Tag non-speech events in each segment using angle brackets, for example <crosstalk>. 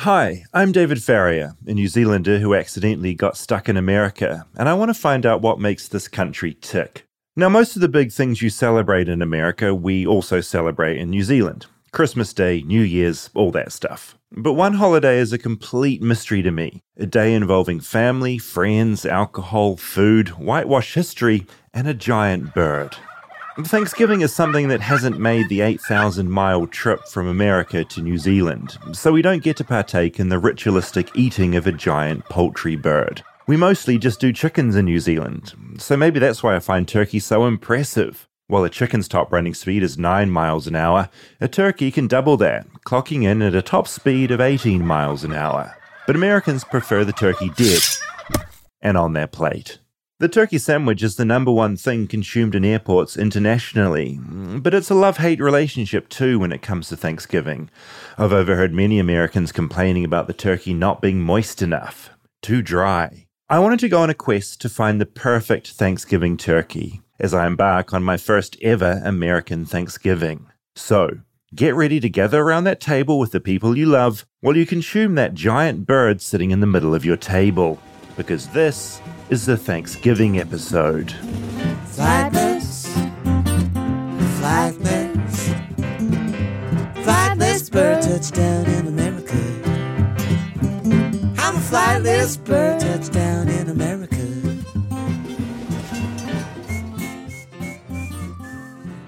Hi, I'm David Farrier, a New Zealander who accidentally got stuck in America, and I want to find out what makes this country tick. Now, most of the big things you celebrate in America, we also celebrate in New Zealand Christmas Day, New Year's, all that stuff. But one holiday is a complete mystery to me a day involving family, friends, alcohol, food, whitewash history, and a giant bird. Thanksgiving is something that hasn't made the 8,000 mile trip from America to New Zealand, so we don't get to partake in the ritualistic eating of a giant poultry bird. We mostly just do chickens in New Zealand, so maybe that's why I find turkey so impressive. While a chicken's top running speed is 9 miles an hour, a turkey can double that, clocking in at a top speed of 18 miles an hour. But Americans prefer the turkey dead and on their plate. The turkey sandwich is the number one thing consumed in airports internationally, but it's a love hate relationship too when it comes to Thanksgiving. I've overheard many Americans complaining about the turkey not being moist enough, too dry. I wanted to go on a quest to find the perfect Thanksgiving turkey as I embark on my first ever American Thanksgiving. So, get ready to gather around that table with the people you love while you consume that giant bird sitting in the middle of your table, because this is the Thanksgiving episode. Flightless, flightless, flightless bird touchdown in America. I'm a flightless bird touchdown in America.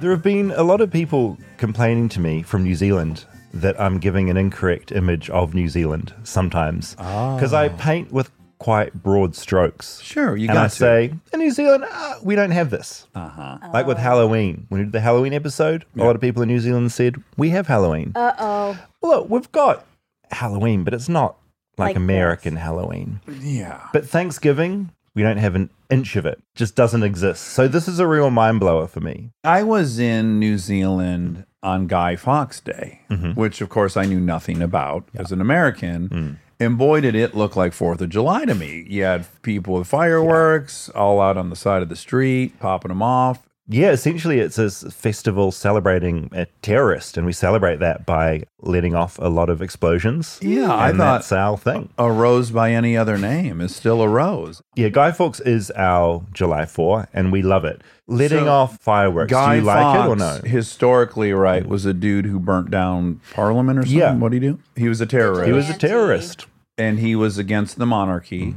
There have been a lot of people complaining to me from New Zealand that I'm giving an incorrect image of New Zealand sometimes. Ah. Because I paint with quite broad strokes. Sure, you and got I to. say, in New Zealand, uh, we don't have this. Uh-huh. Like with Halloween. When we did the Halloween episode, a lot of people in New Zealand said, we have Halloween. Uh oh. Look, we've got Halloween, but it's not like, Like American Halloween. Yeah. But Thanksgiving, we don't have an inch of it. Just doesn't exist. So this is a real mind blower for me. I was in New Zealand on Guy Fawkes Day, Mm-hmm. which of course I knew nothing about as an American. And boy, did it look like Fourth of July to me. You had people with fireworks all out on the side of the street, popping them off. Yeah, essentially, it's a festival celebrating a terrorist, and we celebrate that by letting off a lot of explosions. Yeah, I thought- that's our thing. A rose by any other name is still a rose. Yeah, Guy Fawkes is our July 4, and we love it. Letting So, off fireworks. Guy Do you like Fawkes, it or no? historically, right, was a dude who burnt down Parliament or something. Yeah. What did he do? He was a terrorist. He was a terrorist. and he was against the monarchy. Mm.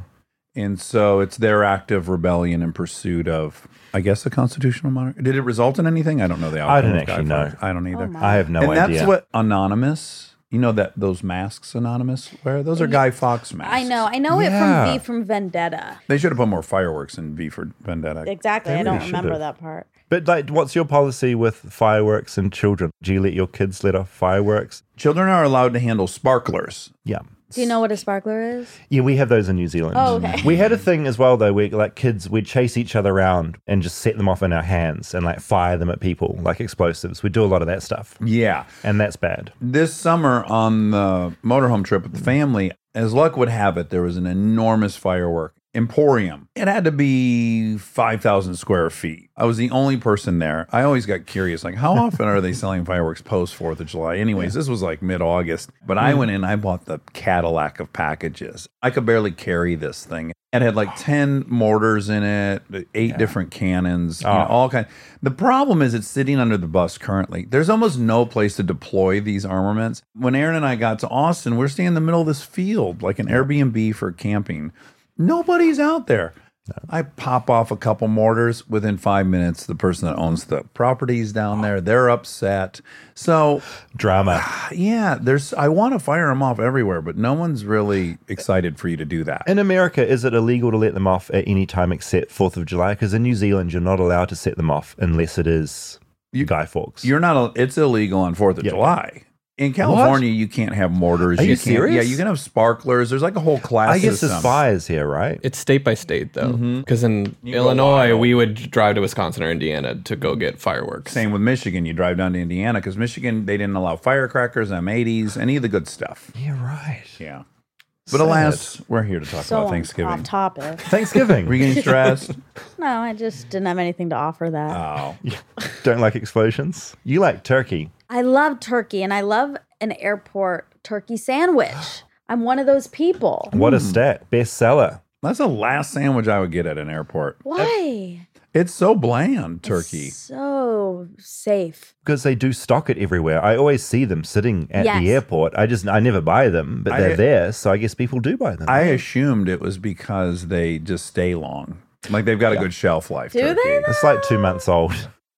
And so it's their act of rebellion in pursuit of, I guess, a constitutional monarchy. Did it result in anything? I don't know the outcome. I don't actually know. I don't either. Oh, my. I have no and idea. that's what Anonymous, you know, that those masks Anonymous wear? Those are Guy Fawkes masks. I know. I know it from V from Vendetta. They should have put more fireworks in V for Vendetta. Exactly. They I don't really should remember have. that part. but like, what's your policy with fireworks and children? Do you let your kids let off fireworks? Children are allowed to handle sparklers. Yeah. Do you know what a sparkler is? Yeah, we have those in New Zealand. Oh, okay. We had a thing as well though, where like kids we'd chase each other around and just set them off in our hands and like fire them at people like explosives. We do a lot of that stuff. Yeah. And that's bad. This summer on the motorhome trip with the family, as luck would have it, there was an enormous firework emporium. It had to be 5,000 square feet. I was the only person there. I always got curious, like, how often are they selling fireworks post 4th of July? Anyways, this was like mid August, but I hmm. went in, I bought the Cadillac of packages. I could barely carry this thing. It had like 10 mortars in it, eight different cannons, you know, Oh. all kind. The problem is it's sitting under the bus currently. There's almost no place to deploy these armaments. When Aaron and I got to Austin, we're staying in the middle of this field, like an Airbnb for camping. Nobody's out there. I pop off a couple mortars within five minutes. The person that owns the properties down there, they're upset. So Drama. <sighs> yeah, there's. I want to fire them off everywhere, but no one's really excited for you to do that. In America, is it illegal to let them off at any time except 4th of July? Because in New Zealand, you're not allowed to set them off unless it is you, Guy Fawkes. You're not. It's illegal on Fourth of Yeah. July. In California, you can't have mortars. Are you can't, serious? Yeah, you can have sparklers. There's like a whole class. I guess system. there's fires here, right? It's state by state though, Mm-hmm. because in go Illinois we would drive to Wisconsin or Indiana to go get fireworks. Same with Michigan. You drive down to Indiana because Michigan they didn't allow firecrackers, M80s, any of the good stuff. Yeah, right. Yeah. But Sad. alas, we're here to talk So about on- Thanksgiving. off topic. <laughs> Thanksgiving. Were you getting stressed? <laughs> No, I just didn't have anything to offer that. oh, <laughs> Don't like explosions? You like turkey. I love turkey and I love an airport turkey sandwich. I'm one of those people. What a hmm. stat. Bestseller. That's the last sandwich I would get at an airport. Why? It's so bland, turkey. It's so safe. Because they do stock it everywhere. I always see them sitting at Yes. the airport. I just, I never buy them, but I- they're there. So I guess people do buy them. I assumed it was because they just stay long. Like they've got a good shelf life. Do they, though? it's like two months old.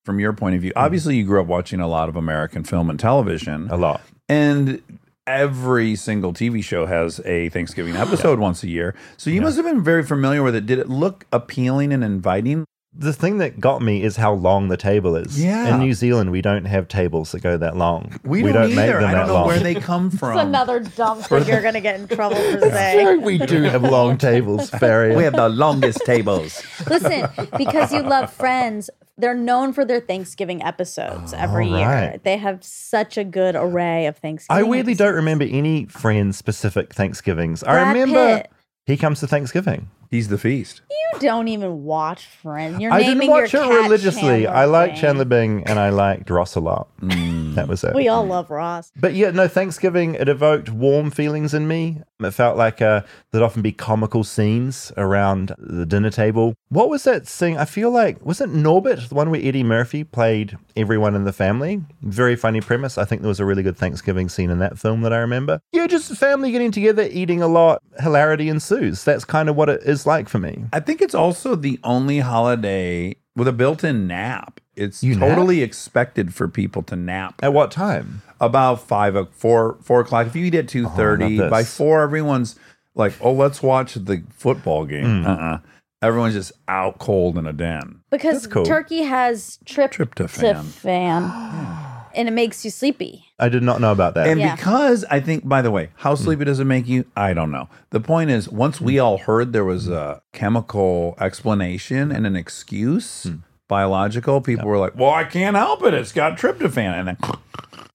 From your point of view, mm-hmm. obviously you grew up watching a lot of American film and television. A lot. And every single TV show has a Thanksgiving <sighs> episode once a year. So you must have been very familiar with it. Did it look appealing and inviting? The thing that got me is how long the table is. Yeah. In New Zealand, we don't have tables that go that long. We, don't, make either. them I that don't know long. where they come from. It's another dumb <laughs> thing you're gonna get in trouble for saying. we do have long tables, Barry. <laughs> we have the longest tables. Listen, because you love Friends, they're known for their Thanksgiving episodes every All year. right. They have such a good array of Thanksgiving. I weirdly don't remember any friends specific Thanksgivings. I Brad remember Pitt. he comes to Thanksgiving. He's the feast. You don't even watch Friends. You're I naming didn't watch your it religiously. Chandler I like Chandler Bing and I liked Ross a lot. <laughs> Mm. That was it. We all love Ross. But yeah, no, Thanksgiving, it evoked warm feelings in me. It felt like uh, there'd often be comical scenes around the dinner table. What was that scene? I feel like, was it Norbit, the one where Eddie Murphy played everyone in the family? Very funny premise. I think there was a really good Thanksgiving scene in that film that I remember. Yeah, just family getting together, eating a lot, hilarity ensues. That's kind of what it is like for me. I think it's also the only holiday with a built-in nap. It's You nap? totally expected for people to nap At what time? about five, o- four, four o'clock. If you eat at oh, two thirty, love by this. four, everyone's like, "Oh, let's watch the football game." Mm. Uh-uh. Everyone's just out cold in a den. Because cool. turkey has trip Tryptophan. fan, <gasps> and it makes you sleepy. I did not know about that. And Yeah. because I think, by the way, how hmm. sleepy does it make you? I don't know. The point is, once we hmm. all heard there was a chemical explanation and an excuse, hmm. biological, people were like, well, I can't help it. It's got tryptophan. And then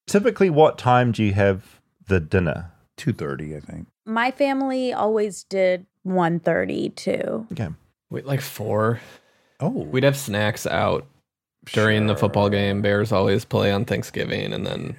Typically, what time do you have the dinner? 2.30, I think. My family always did 1.30 too. Okay. Wait, like four. Oh, We'd have snacks out during the football game. Bears always play on Thanksgiving, and then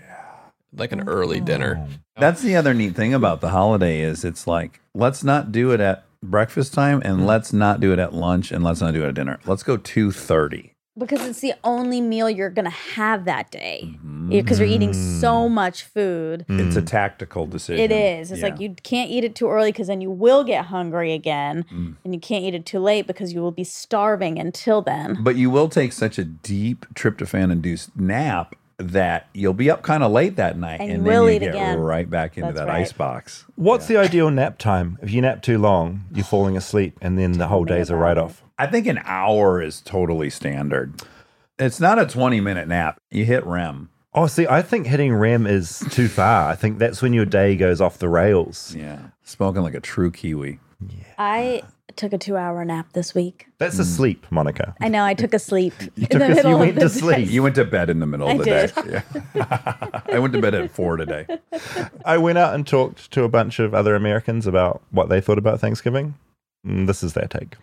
like an early dinner. Oh. That's the other neat thing about the holiday is it's like, let's not do it at breakfast time and mm. let's not do it at lunch and let's not do it at dinner. Let's go 2.30. Because it's the only meal you're going to have that day. Mm-hmm. Because you're eating so mm. much food. Mm. It's a tactical decision. It is. It's Yeah. like you can't eat it too early because then you will get hungry again. Mm. And you can't eat it too late because you will be starving until then. But you will take such a deep tryptophan induced nap that you'll be up kind of late that night And and, will then you eat get again. right back into That's that right. ice box. What's the ideal nap time? If you nap too long, you're falling asleep, and then the whole day's a write it. off. I think an hour is totally standard. It's not a 20 minute nap. You hit REM. Oh, see, I think hitting REM is too far. I think that's when your day goes off the rails. Yeah. Smoking like a true Kiwi. Yeah. I took a two hour nap this week. That's a mm. sleep, Monica. I know I took a sleep <laughs> in took the a- you went of to sleep. day. You went to bed in the middle I of the did. day. Yeah. <laughs> I went to bed at four today. I went out and talked to a bunch of other Americans about what they thought about Thanksgiving. And this is their take.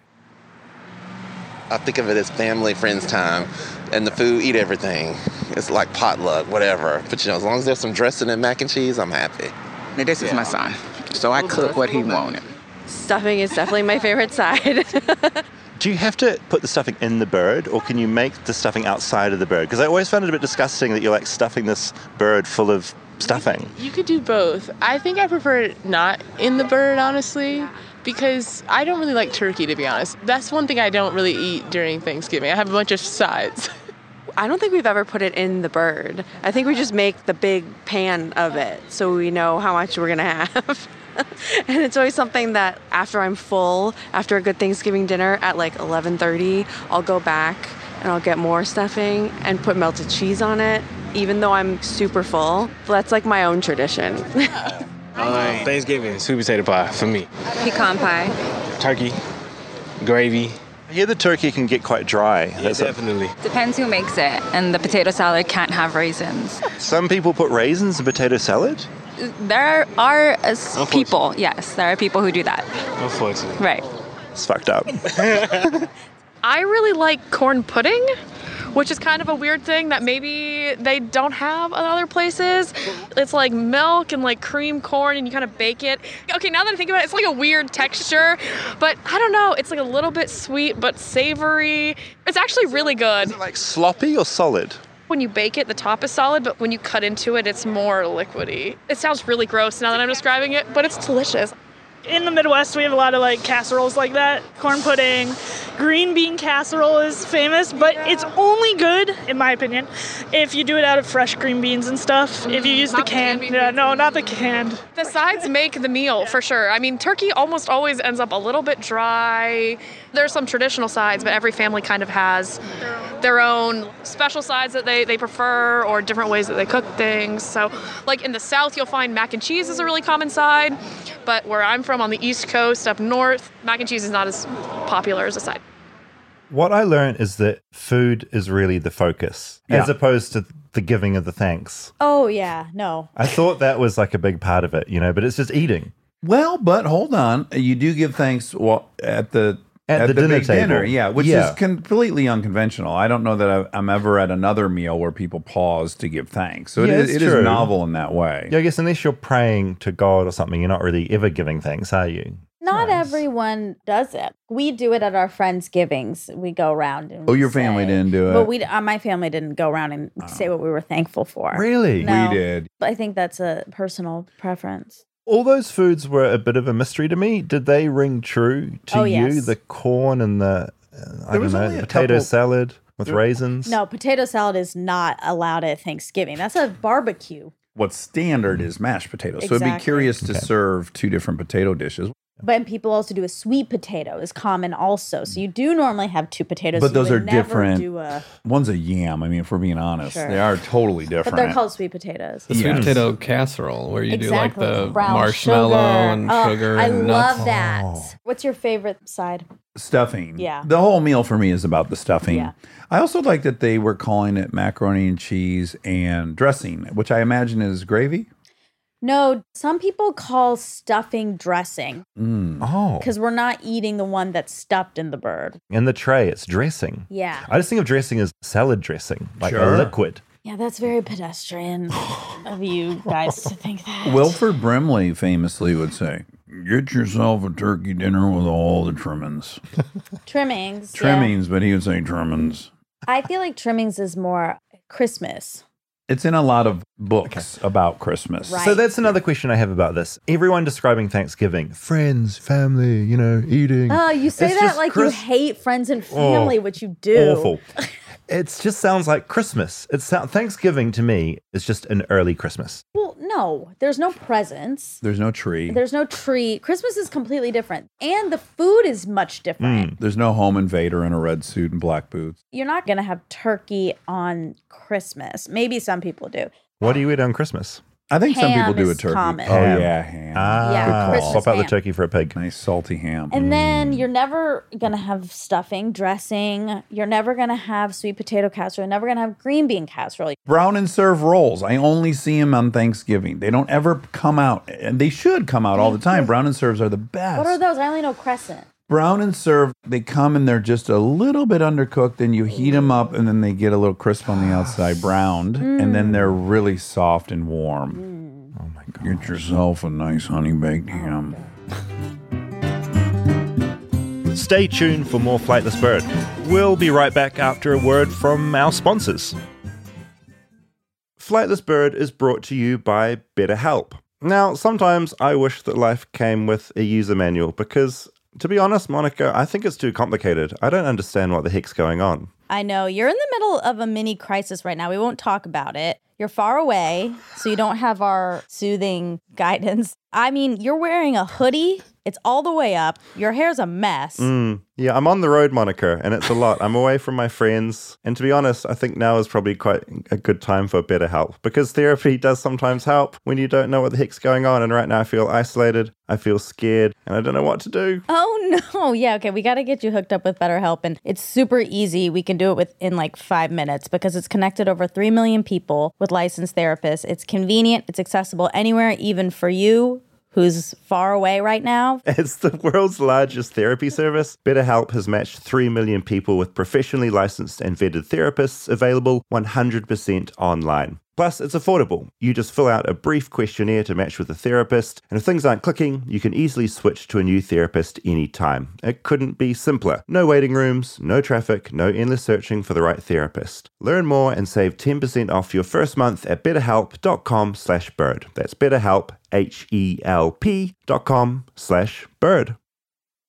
I think of it as family, friends time, and the food, eat everything. It's like potluck, whatever. But you know, as long as there's some dressing and mac and cheese, I'm happy. Now, this is my son, so I cook what he wanted. Stuffing is definitely my favorite side. <laughs> Do you have to put the stuffing in the bird, or can you make the stuffing outside of the bird? Because I always found it a bit disgusting that you're like stuffing this bird full of stuffing. You could do both. I think I prefer it not in the bird, honestly, because I don't really like turkey, to be honest. That's one thing I don't really eat during Thanksgiving. I have a bunch of sides. <laughs> I don't think we've ever put it in the bird. I think we just make the big pan of it so we know how much we're gonna have. <laughs> and it's always something that after I'm full, after a good Thanksgiving dinner at like 11:30, I'll go back and I'll get more stuffing and put melted cheese on it, even though I'm super full. That's like my own tradition. <laughs> Uh, Thanksgiving, sweet potato pie for me. Pecan pie. Turkey, gravy. I hear the turkey can get quite dry. Yeah, That's a- definitely. Depends who makes it, and the potato salad can't have raisins. some people put raisins in potato salad. There are uh, people, yes, there are people who do that. Unfortunately. Right. It's fucked up. <laughs> I really like corn pudding which is kind of a weird thing that maybe they don't have in other places. It's like milk and like cream corn, and you kind of bake it. Okay, now that I think about it, it's like a weird texture, but I don't know. It's like a little bit sweet but savory. It's actually really good. like sloppy or solid? When you bake it, the top is solid, but when you cut into it, it's more liquidy. It sounds really gross now that I'm describing it, but it's delicious. In the Midwest, we have a lot of like casseroles like that. Corn pudding, green bean casserole is famous, but it's only good, in my opinion, if you do it out of fresh green beans and stuff. If you use the canned, yeah, no, not the canned. The sides make the meal for sure. I mean, turkey almost always ends up a little bit dry. There's some traditional sides, but every family kind of has their own special sides that they, they prefer or different ways that they cook things. So, like in the South, you'll find mac and cheese is a really common side, but where I'm from on the East Coast up north, mac and cheese is not as popular as a side. What I learned is that food is really the focus as opposed to the giving of the thanks. Oh yeah, no. I thought that was like a big part of it, you know, but it's just eating. Well, but hold on. You do give thanks well, at the At the dinner big dinner, table. yeah, which Yeah. is completely unconventional. I don't know that I've, I'm ever at another meal where people pause to give thanks. So Yeah, it, it, is, it is novel in that way. Yeah, I guess unless you're praying to God or something, you're not really ever giving thanks, are you? Not everyone does it. We do it at our friends' givings. We go around and Oh, we your family didn't do it. But we, uh, my family didn't go around and say what we were thankful for. Really? No. We did. But I think that's a personal preference. All those foods were a bit of a mystery to me. Did they ring true to Oh, you? yes. The corn and the, uh, I don't know, potato couple- salad with raisins? No, potato salad is not allowed at Thanksgiving. That's a barbecue. What's standard is mashed potatoes. So I'd be curious to serve two different potato dishes. But people also do a sweet potato is common also. So you do normally have two potatoes. But You those would are never different. Do a, One's a yam. I mean, if we're being honest, Sure. they are totally different. but they're called sweet potatoes. The sweet Yes. potato casserole where you exactly. do like the Brown marshmallow sugar. and Oh, sugar I and love nuts. that. Oh. What's your favorite side? stuffing. Yeah. The whole meal for me is about the stuffing. Yeah. I also like that they were calling it macaroni and cheese and dressing, which I imagine is gravy. No, some people call stuffing dressing Mm. Oh. because we're not eating the one that's stuffed in the bird. In the tray, it's dressing. Yeah. I just think of dressing as salad dressing, like Sure. a liquid. Yeah, that's very pedestrian <sighs> of you guys to think that. Wilford Brimley famously would say, Get yourself a turkey dinner with all the trimmings. <laughs> Trimmings. yeah. Trimmings, but he would say trimmings. I feel like trimmings is more Christmas. It's in a lot of books about Christmas. Right. So that's another question I have about this. Everyone describing Thanksgiving, friends, family, you know, eating. Oh, you say It's that just like Chris- you hate friends and oh, family, Oh, which you do. Awful. <laughs> it just sounds like Christmas. It sound, Thanksgiving to me is just an early Christmas. Well, no, there's no presents. There's no tree. There's no tree. Christmas is completely different. And the food is much different. Mm. There's no home invader in a red suit and black boots. You're not going to have turkey on Christmas. Maybe some people do. What do you eat on Christmas? I think some people do a turkey. common. Oh Ham. yeah, ham. Ah, Yeah, Christmas swap out the ham. turkey for a pig. Nice salty ham. And then you're never going to have stuffing, dressing. You're never going to have sweet potato casserole. You're never going to have green bean casserole. Brown and serve rolls. I only see them on Thanksgiving. They don't ever come out, and they should come out all the time. Brown and serves are the best. What are those? I only know crescent. Brown and serve, they come and they're just a little bit undercooked, and you heat them up, and then they get a little crisp on the outside, browned, and then they're mm. really soft and warm. Mm. Oh my God. Get yourself a nice honey baked oh, ham. Stay tuned for more Flightless Bird. We'll be right back after a word from our sponsors. Flightless Bird is brought to you by BetterHelp. Now, sometimes I wish that life came with a user manual because, to be honest, Monica, I think it's too complicated. I don't understand what the heck's going on. I know you're in the middle of a mini crisis right now. We won't talk about it. You're far away, so you don't have our soothing <laughs> guidance. I mean, you're wearing a hoodie, it's all the way up, your hair's a mess. Mm, yeah, I'm on the road, Monica, and it's a lot. I'm away from my friends. And to be honest, I think now is probably quite a good time for better help because therapy does sometimes help when you don't know what the heck's going on. And right now I feel isolated, I feel scared, and I don't know what to do. Oh <laughs> no. Yeah, okay. We got to get you hooked up with BetterHelp and it's super easy. We can do it within like 5 minutes because it's connected over 3 million people with licensed therapists. It's convenient, it's accessible anywhere even for you who's far away right now. <laughs> It's the world's largest therapy service, BetterHelp has matched 3 million people with professionally licensed and vetted therapists available 100% online. Plus, it's affordable. You just fill out a brief questionnaire to match with a therapist, and if things aren't clicking, you can easily switch to a new therapist anytime. It couldn't be simpler. No waiting rooms, no traffic, no endless searching for the right therapist. Learn more and save 10% off your first month at betterhelp.com slash bird. That's betterhelp, H-E-L-P dot com slash bird.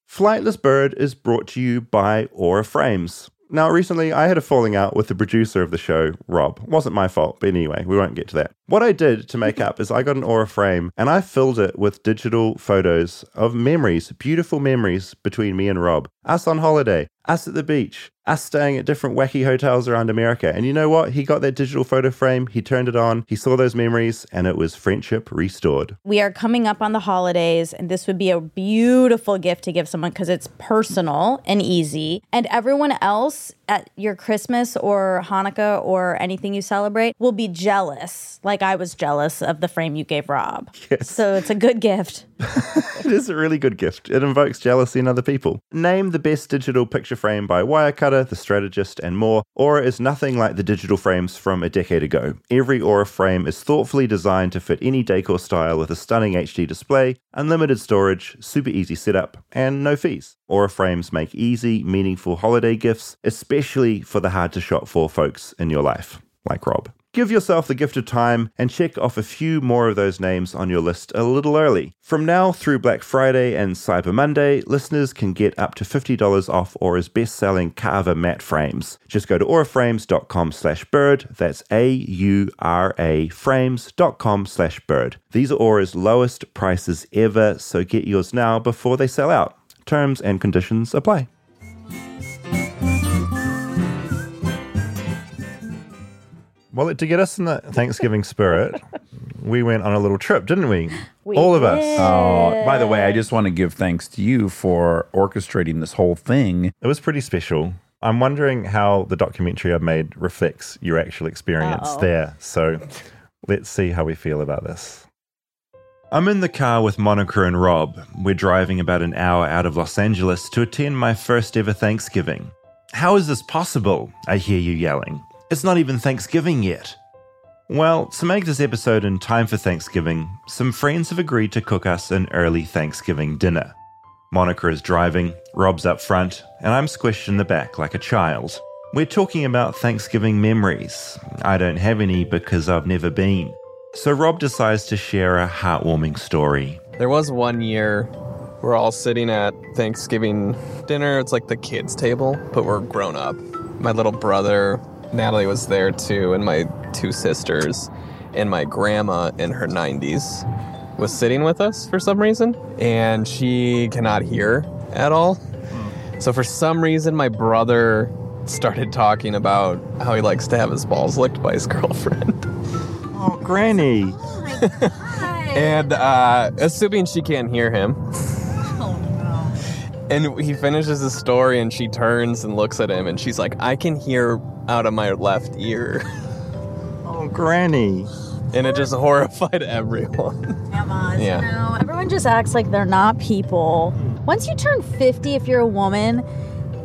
Flightless Bird is brought to you by Aura Frames. Now, recently I had a falling out with the producer of the show, Rob. Wasn't my fault, but anyway, we won't get to that. What I did to make up is I got an Aura frame and I filled it with digital photos of memories, beautiful memories between me and Rob. Us on holiday, us at the beach, us staying at different wacky hotels around America. And you know what? He got that digital photo frame, he turned it on, he saw those memories, and it was friendship restored. We are coming up on the holidays, and this would be a beautiful gift to give someone because it's personal and easy. And everyone else at your Christmas or Hanukkah or anything you celebrate will be jealous, like I was jealous of the frame you gave Rob. Yes. So it's a good gift. <laughs> it is a really good gift. It invokes jealousy in other people. Name the best digital picture frame by Wirecutter, The Strategist, and more. Aura is nothing like the digital frames from a decade ago. Every Aura frame is thoughtfully designed to fit any decor style with a stunning HD display, unlimited storage, super easy setup, and no fees. Aura frames make easy, meaningful holiday gifts, especially for the hard to shop for folks in your life, like Rob. Give yourself the gift of time and check off a few more of those names on your list a little early. From now through Black Friday and Cyber Monday, listeners can get up to $50 off Aura's best-selling Carver matte frames. Just go to auraframes.com slash bird. That's A-U-R-A frames.com slash bird. These are Aura's lowest prices ever, so get yours now before they sell out. Terms and conditions apply. Well, to get us in the Thanksgiving spirit, <laughs> we went on a little trip, didn't we? We All of us. Oh, by the way, I just want to give thanks to you for orchestrating this whole thing. It was pretty special. I'm wondering how the documentary I made reflects your actual experience Uh-oh. there. So let's see how we feel about this. I'm in the car with Monica and Rob. We're driving about an hour out of Los Angeles to attend my first ever Thanksgiving. How is this possible? I hear you yelling. It's not even Thanksgiving yet. Well, to make this episode in time for Thanksgiving, some friends have agreed to cook us an early Thanksgiving dinner. Monica is driving, Rob's up front, and I'm squished in the back like a child. We're talking about Thanksgiving memories. I don't have any because I've never been. So Rob decides to share a heartwarming story. There was one year we're all sitting at Thanksgiving dinner. It's like the kids' table, but we're grown up. My little brother, Natalie, was there too, and my two sisters, and my grandma in her 90s was sitting with us for some reason, and she cannot hear at all. So for some reason, my brother started talking about how he likes to have his balls licked by his <laughs> girlfriend. Oh, Granny. And uh, assuming she can't hear him. And he finishes his story and she turns and looks at him and she's like, I can hear out of my left ear. Oh, Granny. And it just horrified everyone. Yeah. No, everyone just acts like they're not people. Once you turn 50, if you're a woman,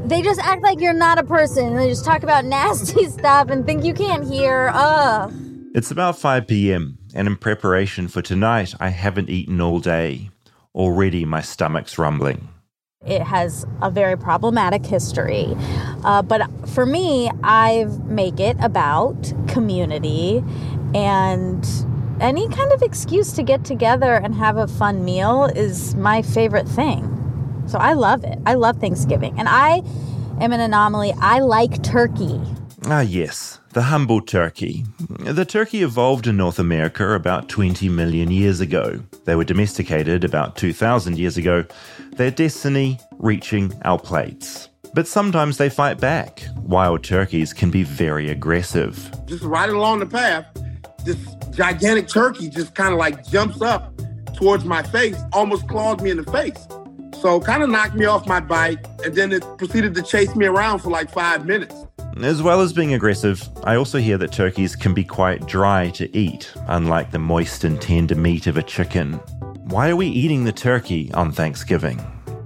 they just act like you're not a person. They just talk about <laughs> nasty stuff and think you can't hear. Ugh. It's about 5 p.m., and in preparation for tonight, I haven't eaten all day. Already my stomach's rumbling. It has a very problematic history. Uh, but for me, I make it about community and any kind of excuse to get together and have a fun meal is my favorite thing. So I love it. I love Thanksgiving. And I am an anomaly. I like turkey. Ah, yes, the humble turkey. The turkey evolved in North America about 20 million years ago. They were domesticated about 2,000 years ago, their destiny reaching our plates. But sometimes they fight back. Wild turkeys can be very aggressive. just right along the path, this gigantic turkey just kind of like jumps up towards my face, almost clawed me in the face. So kind of knocked me off my bike, and then it proceeded to chase me around for like five minutes. As well as being aggressive, I also hear that turkeys can be quite dry to eat, unlike the moist and tender meat of a chicken. Why are we eating the turkey on Thanksgiving?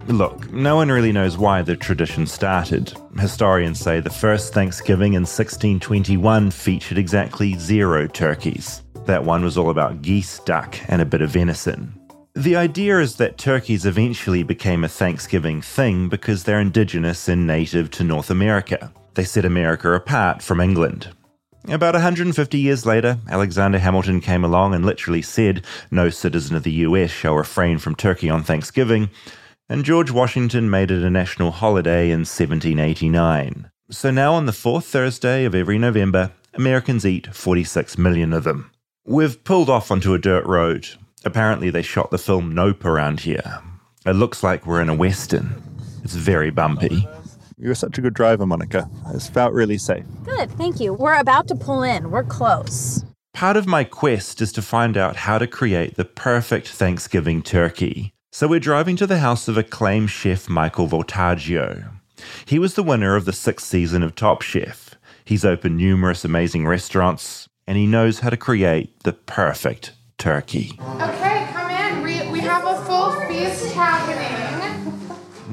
Look, no one really knows why the tradition started. Historians say the first Thanksgiving in 1621 featured exactly zero turkeys. That one was all about geese, duck, and a bit of venison. The idea is that turkeys eventually became a Thanksgiving thing because they're indigenous and native to North America. They set America apart from England. About 150 years later, Alexander Hamilton came along and literally said, No citizen of the US shall refrain from turkey on Thanksgiving, and George Washington made it a national holiday in 1789. So now on the fourth Thursday of every November, Americans eat 46 million of them. We've pulled off onto a dirt road. Apparently, they shot the film Nope around here. It looks like we're in a western. It's very bumpy. You were such a good driver, Monica. It's felt really safe. Good, thank you. We're about to pull in. We're close. Part of my quest is to find out how to create the perfect Thanksgiving turkey. So we're driving to the house of acclaimed chef Michael Voltaggio. He was the winner of the sixth season of Top Chef. He's opened numerous amazing restaurants, and he knows how to create the perfect turkey. Okay,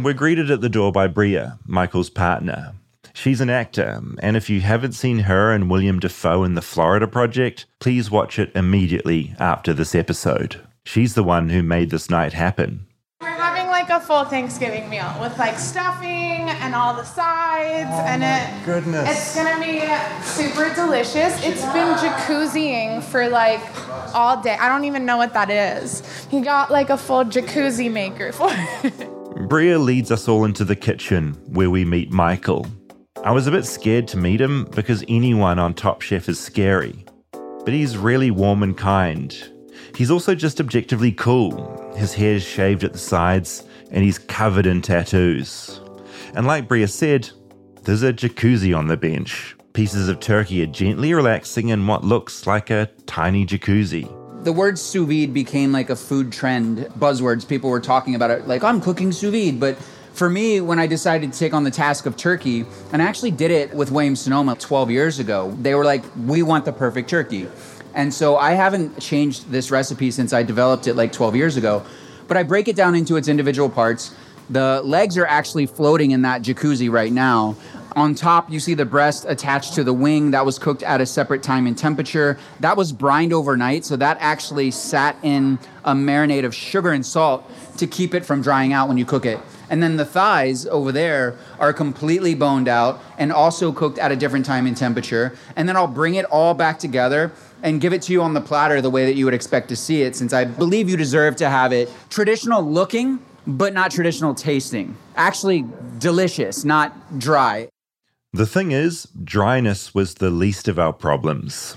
We're greeted at the door by Bria, Michael's partner. She's an actor, and if you haven't seen her and William Dafoe in the Florida Project, please watch it immediately after this episode. She's the one who made this night happen. We're having like a full Thanksgiving meal with like stuffing and all the sides, oh and it goodness. it's gonna be super delicious. It's been jacuzziing for like all day. I don't even know what that is. He got like a full jacuzzi maker for it. <laughs> Bria leads us all into the kitchen where we meet Michael. I was a bit scared to meet him because anyone on Top Chef is scary. But he's really warm and kind. He's also just objectively cool. His hair's shaved at the sides and he's covered in tattoos. And like Bria said, there's a jacuzzi on the bench. Pieces of turkey are gently relaxing in what looks like a tiny jacuzzi. The word sous vide became like a food trend buzzwords. People were talking about it, like, I'm cooking sous vide. But for me, when I decided to take on the task of turkey, and I actually did it with Williams Sonoma 12 years ago, they were like, we want the perfect turkey. And so I haven't changed this recipe since I developed it like 12 years ago, but I break it down into its individual parts. The legs are actually floating in that jacuzzi right now. On top, you see the breast attached to the wing that was cooked at a separate time and temperature. That was brined overnight, so that actually sat in a marinade of sugar and salt to keep it from drying out when you cook it. And then the thighs over there are completely boned out and also cooked at a different time and temperature. And then I'll bring it all back together and give it to you on the platter the way that you would expect to see it, since I believe you deserve to have it traditional looking, but not traditional tasting. Actually, delicious, not dry. The thing is, dryness was the least of our problems.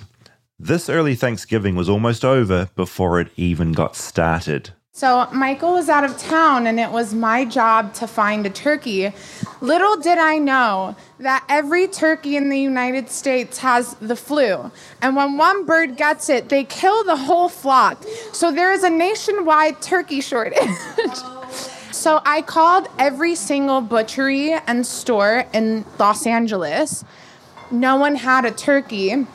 This early Thanksgiving was almost over before it even got started. So Michael was out of town and it was my job to find a turkey. Little did I know that every turkey in the United States has the flu. And when one bird gets it, they kill the whole flock. So there is a nationwide turkey shortage. <laughs> so I called every single butchery and store in Los Angeles. No one had a turkey.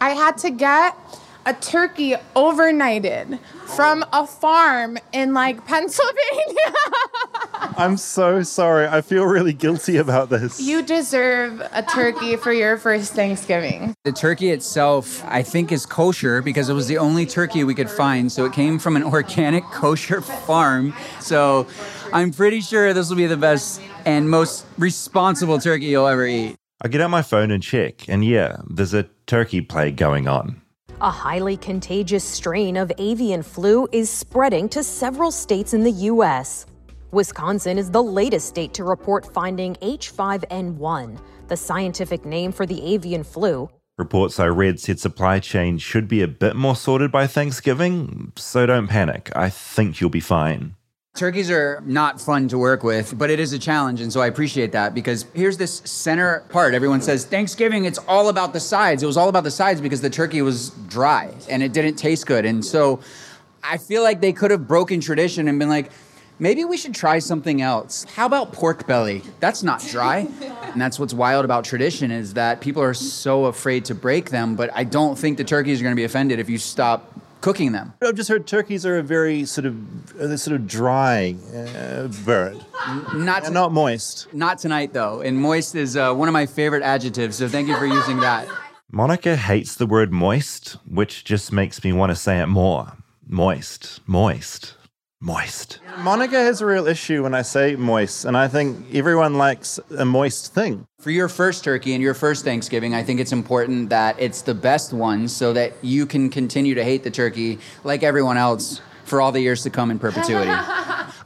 I had to get a turkey overnighted from a farm in like <laughs> Pennsylvania. I'm so sorry. I feel really guilty about this. you deserve a turkey for your first Thanksgiving. The turkey itself, I think, is kosher because it was the only turkey we could find. So it came from an <laughs> organic kosher farm. So I'm pretty sure this will be the best and most responsible turkey you'll ever eat. I get out my phone and check, and yeah, there's a turkey plague going on. A highly contagious strain of avian flu is spreading to several states in the U.S. Wisconsin is the latest state to report finding H5N1, the scientific name for the avian flu. Reports I read said supply chain should be a bit more sorted by Thanksgiving, so don't panic. I think you'll be fine. Turkeys are not fun to work with, but it is a challenge. And so I appreciate that because here's this center part. Everyone says Thanksgiving, it's all about the sides. It was all about the sides because the turkey was dry and it didn't taste good. And so I feel like they could have broken tradition and been like, maybe we should try something else. How about pork belly? That's not dry. and that's what's wild about tradition is that people are so afraid to break them, but I don't think the turkeys are going to be offended if you stop cooking them. I've just heard turkeys are a very sort of uh, sort of dry uh, bird. Not not moist. Not tonight though. And moist is uh, one of my favorite adjectives. So thank you for using that. Monica hates the word moist, which just makes me want to say it more. Moist, moist, moist. Monica has a real issue when I say moist, and I think everyone likes a moist thing. For your first turkey and your first Thanksgiving, I think it's important that it's the best one so that you can continue to hate the turkey like everyone else for all the years to come in perpetuity. <laughs>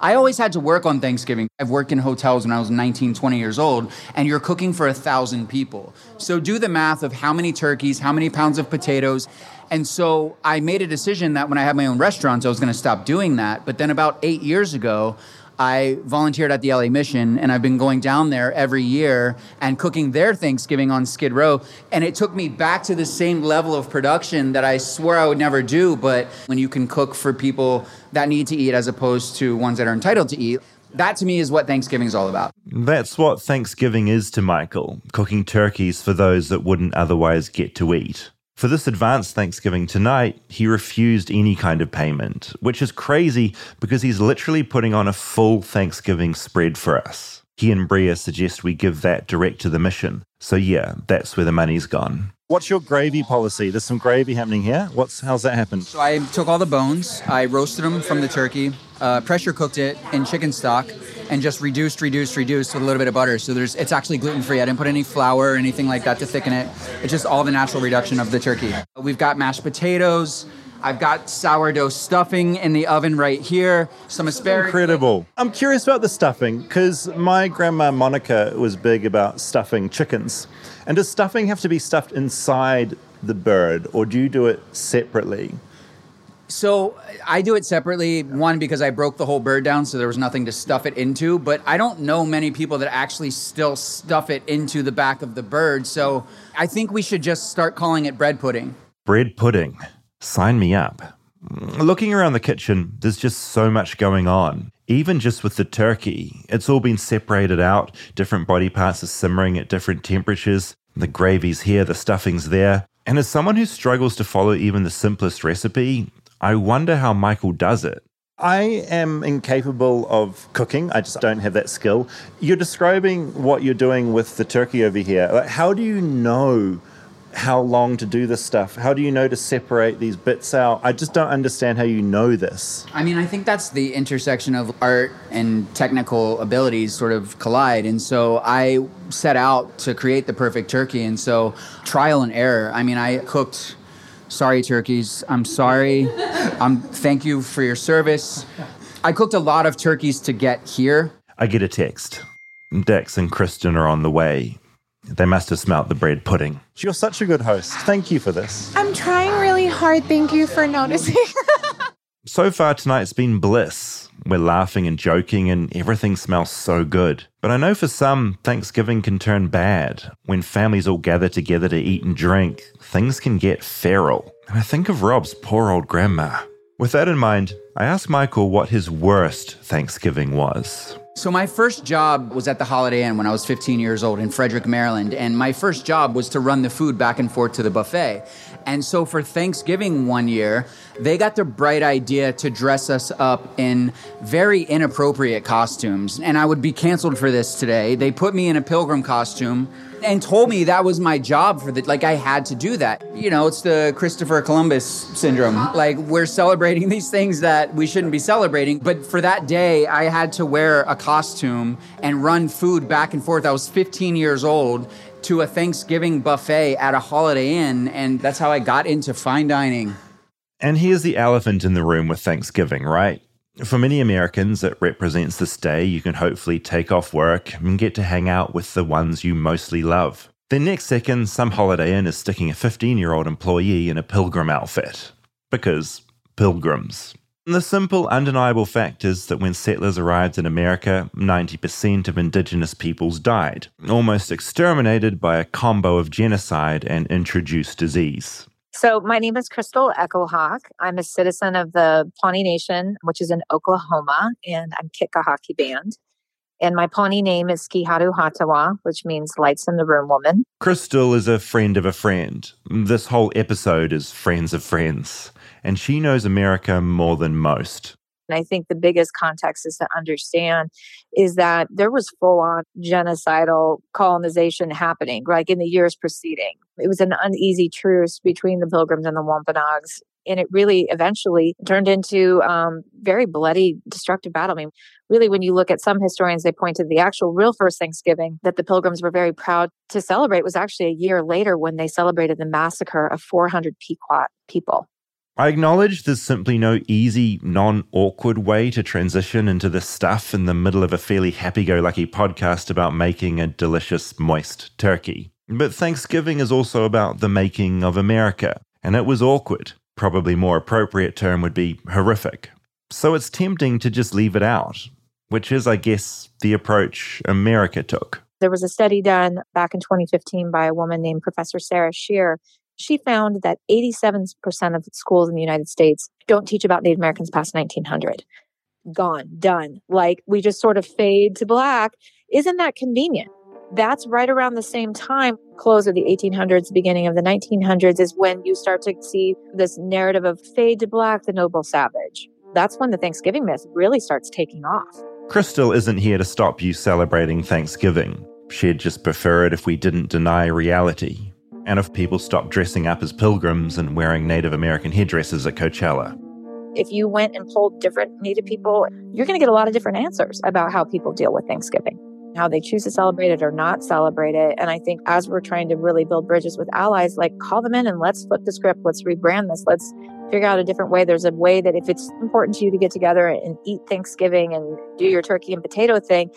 I always had to work on Thanksgiving. I've worked in hotels when I was 19, 20 years old, and you're cooking for a thousand people. So do the math of how many turkeys, how many pounds of potatoes. And so I made a decision that when I had my own restaurants, I was going to stop doing that. But then about eight years ago, I volunteered at the LA Mission and I've been going down there every year and cooking their Thanksgiving on Skid Row. And it took me back to the same level of production that I swore I would never do. But when you can cook for people that need to eat as opposed to ones that are entitled to eat, that to me is what Thanksgiving is all about. That's what Thanksgiving is to Michael cooking turkeys for those that wouldn't otherwise get to eat. For this advanced Thanksgiving tonight, he refused any kind of payment, which is crazy because he's literally putting on a full Thanksgiving spread for us. He and Bria suggest we give that direct to the mission. So yeah, that's where the money's gone. What's your gravy policy? There's some gravy happening here. What's how's that happen? So I took all the bones, I roasted them from the turkey, uh, pressure cooked it in chicken stock, and just reduced, reduced, reduced with a little bit of butter. So there's it's actually gluten free. I didn't put any flour or anything like that to thicken it. It's just all the natural reduction of the turkey. We've got mashed potatoes. I've got sourdough stuffing in the oven right here. Some asparagus. Incredible. I'm curious about the stuffing because my grandma Monica was big about stuffing chickens. And does stuffing have to be stuffed inside the bird or do you do it separately? So I do it separately. One because I broke the whole bird down, so there was nothing to stuff it into. But I don't know many people that actually still stuff it into the back of the bird. So I think we should just start calling it bread pudding. Bread pudding. Sign me up. Looking around the kitchen, there's just so much going on. Even just with the turkey, it's all been separated out. Different body parts are simmering at different temperatures. The gravy's here, the stuffing's there. And as someone who struggles to follow even the simplest recipe, I wonder how Michael does it. I am incapable of cooking. I just don't have that skill. You're describing what you're doing with the turkey over here. Like, how do you know how long to do this stuff? How do you know to separate these bits out? I just don't understand how you know this. I mean, I think that's the intersection of art and technical abilities sort of collide. And so I set out to create the perfect turkey. And so trial and error. I mean, I cooked sorry turkeys i'm sorry um, thank you for your service i cooked a lot of turkeys to get here I get a text. Dex and Kristen are on the way. They must have smelt the bread pudding. You're such a good host. Thank you for this. I'm trying really hard. Thank you for noticing. <laughs> So far, tonight, it's been bliss. We're laughing and joking, and everything smells so good. But I know for some, Thanksgiving can turn bad. When families all gather together to eat and drink, things can get feral. And I think of Rob's poor old grandma. With that in mind, I asked Michael what his worst Thanksgiving was. So my first job was at the Holiday Inn when I was 15 years old in Frederick, Maryland, and my first job was to run the food back and forth to the buffet. And so for Thanksgiving one year, they got the bright idea to dress us up in very inappropriate costumes. And I would be canceled for this today. They put me in a pilgrim costume and told me that was my job for the like I had to do that. You know, it's the Christopher Columbus syndrome. Like we're celebrating <laughs> these things that we shouldn't be celebrating, but for that day I had to wear a costume and run food back and forth. I was 15 years old to a Thanksgiving buffet at a Holiday Inn and that's how I got into fine dining. And here's the elephant in the room with Thanksgiving, right? For many Americans, it represents this day you can hopefully take off work and get to hang out with the ones you mostly love. Then, next second, some Holiday Inn is sticking a 15 year old employee in a pilgrim outfit. Because pilgrims. And the simple, undeniable fact is that when settlers arrived in America, 90% of indigenous peoples died, almost exterminated by a combo of genocide and introduced disease. So, my name is Crystal Echo Hawk. I'm a citizen of the Pawnee Nation, which is in Oklahoma, and I'm Kitkehahki Band. And my Pawnee name is Kiharu Hatawa, which means lights in the room woman. Crystal is a friend of a friend. This whole episode is friends of friends. And she knows America more than most. And I think the biggest context is to understand is that there was full on genocidal colonization happening, like in the years preceding. It was an uneasy truce between the Pilgrims and the Wampanoags. And it really eventually turned into um, very bloody, destructive battle. I mean, really, when you look at some historians, they point to the actual real first Thanksgiving that the Pilgrims were very proud to celebrate was actually a year later when they celebrated the massacre of 400 Pequot people. I acknowledge there's simply no easy, non awkward way to transition into this stuff in the middle of a fairly happy go lucky podcast about making a delicious, moist turkey. But Thanksgiving is also about the making of America, and it was awkward. Probably more appropriate term would be horrific. So it's tempting to just leave it out, which is, I guess, the approach America took. There was a study done back in 2015 by a woman named Professor Sarah Shear she found that 87% of schools in the United States don't teach about Native Americans past 1900. Gone, done. Like we just sort of fade to black. Isn't that convenient? That's right around the same time, close of the 1800s, beginning of the 1900s, is when you start to see this narrative of fade to black, the noble savage. That's when the Thanksgiving myth really starts taking off. Crystal isn't here to stop you celebrating Thanksgiving. She'd just prefer it if we didn't deny reality and if people stopped dressing up as pilgrims and wearing Native American headdresses at Coachella. If you went and polled different Native people, you're going to get a lot of different answers about how people deal with Thanksgiving, how they choose to celebrate it or not celebrate it. And I think as we're trying to really build bridges with allies, like call them in and let's flip the script, let's rebrand this, let's figure out a different way. There's a way that if it's important to you to get together and eat Thanksgiving and do your turkey and potato thing,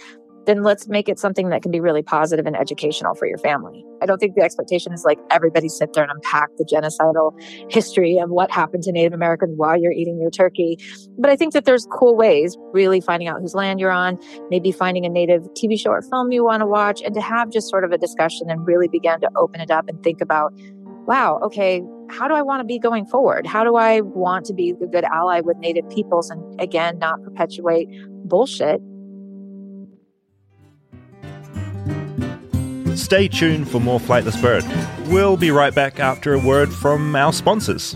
then let's make it something that can be really positive and educational for your family. I don't think the expectation is like everybody sit there and unpack the genocidal history of what happened to Native Americans while you're eating your turkey. But I think that there's cool ways, really finding out whose land you're on, maybe finding a Native TV show or film you want to watch, and to have just sort of a discussion and really begin to open it up and think about, wow, okay, how do I want to be going forward? How do I want to be a good ally with Native peoples and again, not perpetuate bullshit Stay tuned for more Flightless Bird. We'll be right back after a word from our sponsors.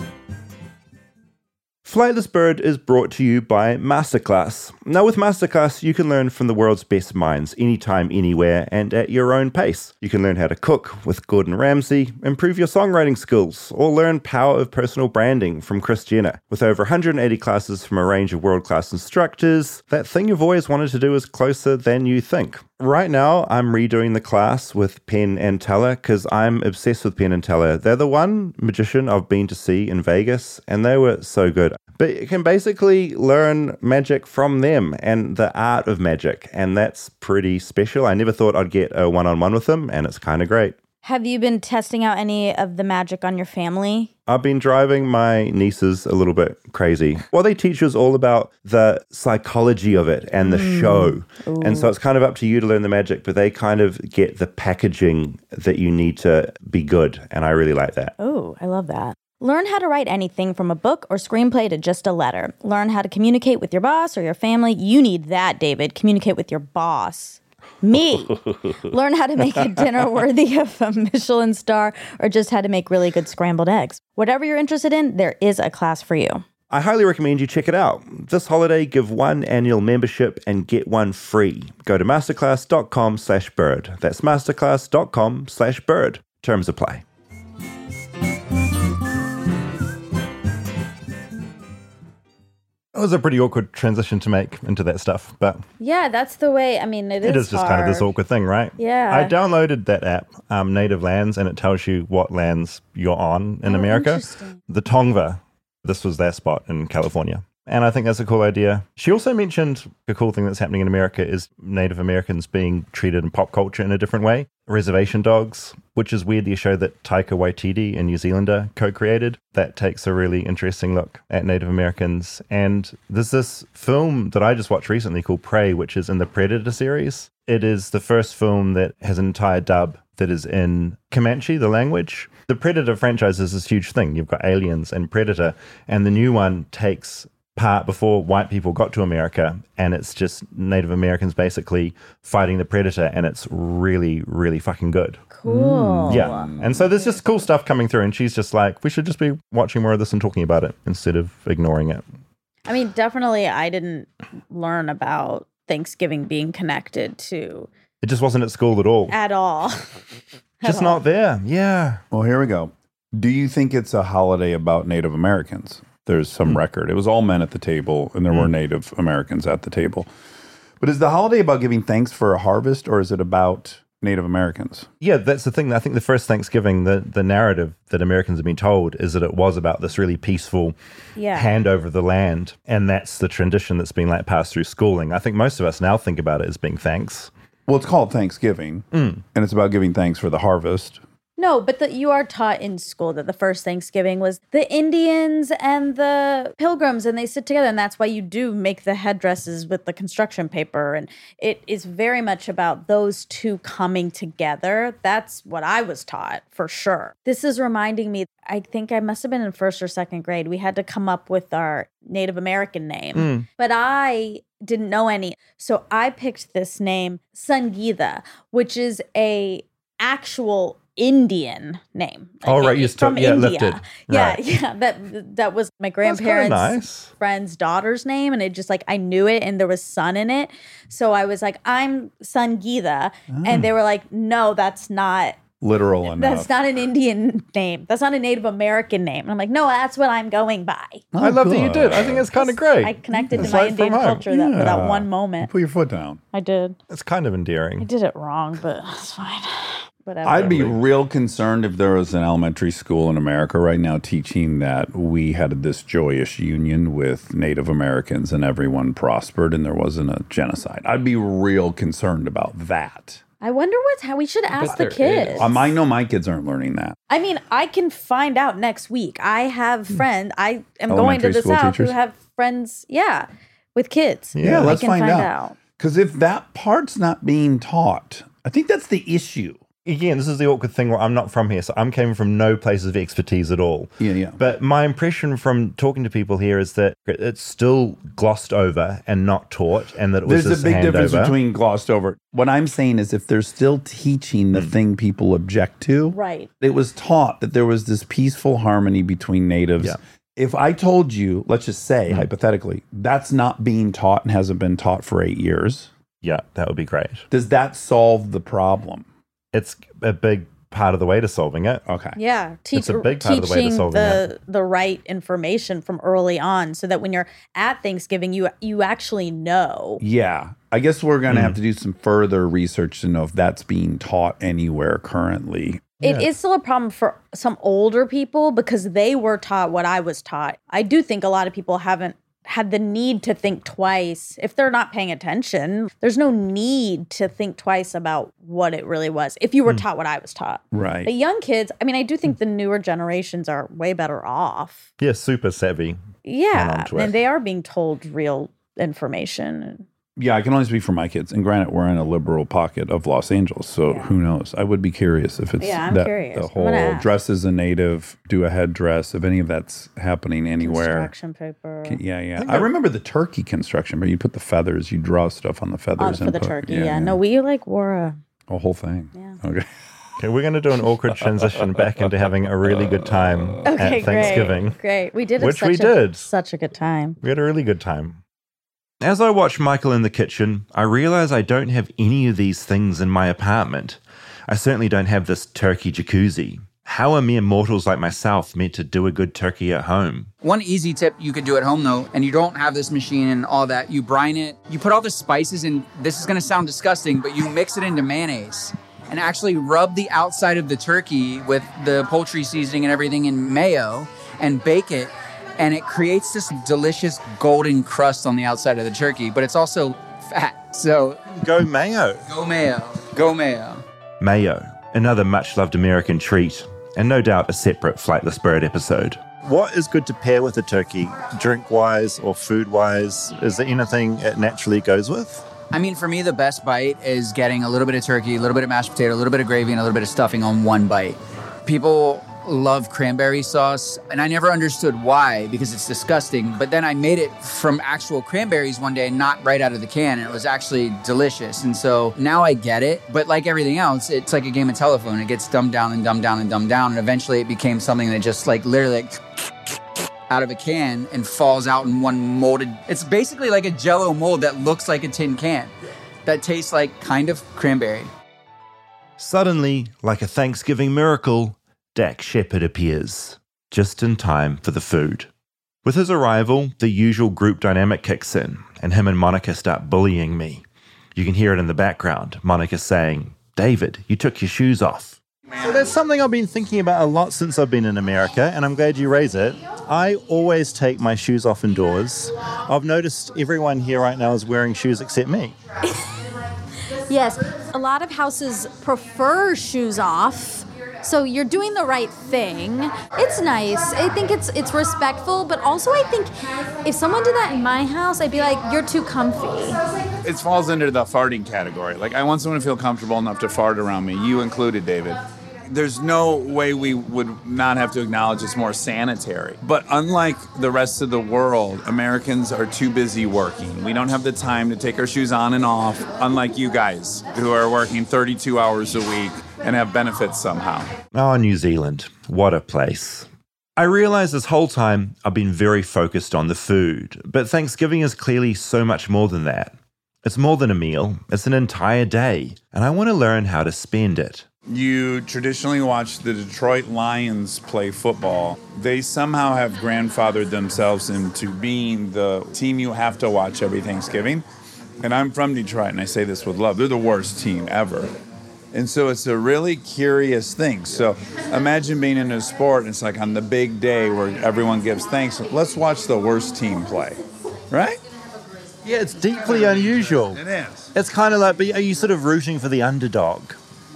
Flightless Bird is brought to you by Masterclass. Now, with Masterclass, you can learn from the world's best minds anytime, anywhere, and at your own pace. You can learn how to cook with Gordon Ramsay, improve your songwriting skills, or learn power of personal branding from Kris Jenner. With over 180 classes from a range of world class instructors, that thing you've always wanted to do is closer than you think. Right now, I'm redoing the class with Penn and Teller because I'm obsessed with Penn and Teller. They're the one magician I've been to see in Vegas, and they were so good. But you can basically learn magic from them and the art of magic, and that's pretty special. I never thought I'd get a one on one with them, and it's kind of great. Have you been testing out any of the magic on your family? I've been driving my nieces a little bit crazy. Well, they teach us all about the psychology of it and the Mm. show. Ooh. And so it's kind of up to you to learn the magic, but they kind of get the packaging that you need to be good. And I really like that. Oh, I love that. Learn how to write anything from a book or screenplay to just a letter. Learn how to communicate with your boss or your family. You need that, David. Communicate with your boss. Me. <laughs> Learn how to make a dinner worthy of a Michelin star or just how to make really good scrambled eggs. Whatever you're interested in, there is a class for you. I highly recommend you check it out. This holiday, give one annual membership and get one free. Go to masterclass.com slash bird. That's masterclass.com slash bird. Terms apply. It was a pretty awkward transition to make into that stuff, but Yeah, that's the way. I mean, it is just kind of this awkward thing, right? Yeah. I downloaded that app, um, Native Lands, and it tells you what lands you're on in Oh, America. The Tongva, this was their spot in California. And I think that's a cool idea. She also mentioned a cool thing that's happening in America is Native Americans being treated in pop culture in a different way. Reservation Dogs, which is weirdly a show that Taika Waititi, a New Zealander, co created, that takes a really interesting look at Native Americans. And there's this film that I just watched recently called Prey, which is in the Predator series. It is the first film that has an entire dub that is in Comanche, the language. The Predator franchise is this huge thing. You've got Aliens and Predator, and the new one takes part before white people got to America, and it's just Native Americans basically fighting the predator, and it's really, really fucking good. Cool. Yeah. And so there's just cool stuff coming through, and she's just like, we should just be watching more of this and talking about it instead of ignoring it. I mean, definitely, I didn't learn about Thanksgiving being connected to It just wasn't at school at all. at all. <laughs> <laughs> Just not there. Yeah. Well, here we go. Do you think it's a holiday about Native Americans? There's some Hmm. record. It was all men at the table, and there were Native Americans at the table. But is the holiday about giving thanks for a harvest, or is it about Native Americans? Yeah, that's the thing. I think the first Thanksgiving, the, the narrative that Americans have been told is that it was about this really peaceful Yeah. hand over the land. And that's the tradition that's been like passed through schooling. I think most of us now think about it as being thanks. Well, it's called Thanksgiving, Mm. and it's about giving thanks for the harvest. No, but the, you are taught in school that the first Thanksgiving was the Indians and the pilgrims, and they sit together, and that's why you do make the headdresses with the construction paper, and it is very much about those two coming together. That's what I was taught for sure. This is reminding me. I think I must have been in first or second grade. We had to come up with our Native American name, Mm. but I didn't know any, so I picked this name Sangita, which is a actual Indian name. Oh, right, you from took- yeah, India. lifted. Yeah, Right. <laughs> yeah. That that was my That's kinda grandparents' nice. friend's daughter's name, and it just like I knew it, and there was sun in it, so I was like, I'm Sangita, Ah. and they were like, No, that's not. Literal <laughs> enough. That's not an Indian name. That's not a Native American name. And I'm like, no, that's what I'm going by. I love that you did. I think it's kind of great. I connected It's to my like from Indian home. culture that, for that one moment. Put your foot down. I did. It's kind of endearing. I did it wrong, but it's fine. Whatever. I'd be real concerned if there was an elementary school in America right now teaching that we had this joyous union with Native Americans and everyone prospered and there wasn't a genocide. I'd be real concerned about that. I wonder what's how we should ask the kids. Um, I know my kids aren't learning that. I mean, I can find out next week. I have friends. I am going to Hmm. The south teachers? who have friends. Yeah, with kids. Yeah, let's can find, find, out. Because if that part's not being taught, I think that's the issue. Again, this is the awkward thing where I'm not from here, so I'm coming from no places of expertise at all. Yeah, yeah. But my impression from talking to people here is that it's still glossed over and not taught, and that it was There's a big difference between glossed over. What I'm saying is if they're still teaching the thing people object to, Right. it was taught that there was this peaceful harmony between natives. If I told you, let's just say Hmm. hypothetically, that's not being taught and hasn't been taught for eight years, Yeah, that would be great. does that solve the problem? It's a big part of the way to solving it. Okay. Yeah, teach, It's a big part of the way to teaching solving the the right information from early on, so that when you're at Thanksgiving, you you actually know. Yeah. I guess we're going to Hmm. have to do some further research to know if that's being taught anywhere currently. It is still a problem for some older people because they were taught what I was taught. I do think a lot of people haven't had the need to think twice if they're not paying attention. There's no need to think twice about what it really was if you were Hmm. taught what I was taught. Right. But young kids, I mean, I do think the newer generations are way better off. Yeah, super savvy. Yeah, onto and they are being told real information. Yeah, I can only speak for my kids. And granted, we're in a liberal pocket of Los Angeles, so who knows? I would be curious if it's Yeah, I'm that curious. the I'm whole dress as a native, do a headdress, if any of that's happening anywhere. Construction paper. Can- Yeah, yeah. I I- remember the turkey construction, but you put the feathers, you draw stuff on the Oh, feathers for and the put- turkey. Yeah, no, we like wore a. a whole thing. Yeah. Okay. Okay, we're going to do an awkward <laughs> transition back into having a really good time Okay, at Thanksgiving. great, great. We did, Which such we a, did. such a good time. We had a really good time. As I watch Michael in the kitchen, I realize I don't have any of these things in my apartment. I certainly don't have this turkey jacuzzi. How are mere mortals like myself meant to do a good turkey at home? One easy tip you could do at home though, and you don't have this machine and all that, you brine it, you put all the spices in. This is gonna sound disgusting, but you mix it into mayonnaise and actually rub the outside of the turkey with the poultry seasoning and everything in mayo and bake it. And it creates this delicious golden crust on the outside of the turkey, but it's also fat. So go mayo. Go mayo. Go mayo. Mayo, another much loved American treat, and no doubt a separate Flightless Bird episode. What is good to pair with a turkey, drink wise or food wise? Is there anything it naturally goes with? I mean, for me, the best bite is getting a little bit of turkey, a little bit of mashed potato, a little bit of gravy, and a little bit of stuffing on one bite. People love cranberry sauce, and I never understood why because it's disgusting. But then I made it from actual cranberries one day, not right out of the can, and it was actually delicious. And so now I get it. But like everything else, it's like a game of telephone. It gets dumbed down and dumbed down and dumbed down, and eventually it became something that just like literally like out of a can and falls out in one molded. It's basically like a jello mold that looks like a tin can that tastes like kind of cranberry. Suddenly, like a Thanksgiving miracle, Dax Shepard appears, just in time for the food. With his arrival, the usual group dynamic kicks in, and him and Monica start bullying me. You can hear it in the background. Monica saying, David, you took your shoes off. So that's something I've been thinking about a lot since I've been in America, and I'm glad you raise it. I always take my shoes off indoors. I've noticed everyone here right now is wearing shoes except me. <laughs> Yes, a lot of houses prefer shoes off. So you're doing the right thing. It's nice. I think it's it's respectful, but also I think if someone did that in my house, I'd be like, "You're too comfy." It falls under the farting category. Like I want someone to feel comfortable enough to fart around me. You included, David. There's no way we would not have to acknowledge it's more sanitary. But unlike the rest of the world, Americans are too busy working. We don't have the time to take our shoes on and off, unlike you guys who are working 32 hours a week and have benefits somehow. Oh, New Zealand. What a place. I realize this whole time I've been very focused on the food, but Thanksgiving is clearly so much more than that. It's more than a meal, it's an entire day, and I want to learn how to spend it. You traditionally watch the Detroit Lions play football. They somehow have grandfathered themselves into being the team you have to watch every Thanksgiving. And I'm from Detroit, and I say this with love. They're the worst team ever. And so it's a really curious thing. So imagine being in a sport, and it's like on the big day where everyone gives thanks. Let's watch the worst team play, right? Yeah, it's deeply unusual. It is. It's kind of like, but are you sort of rooting for the underdog?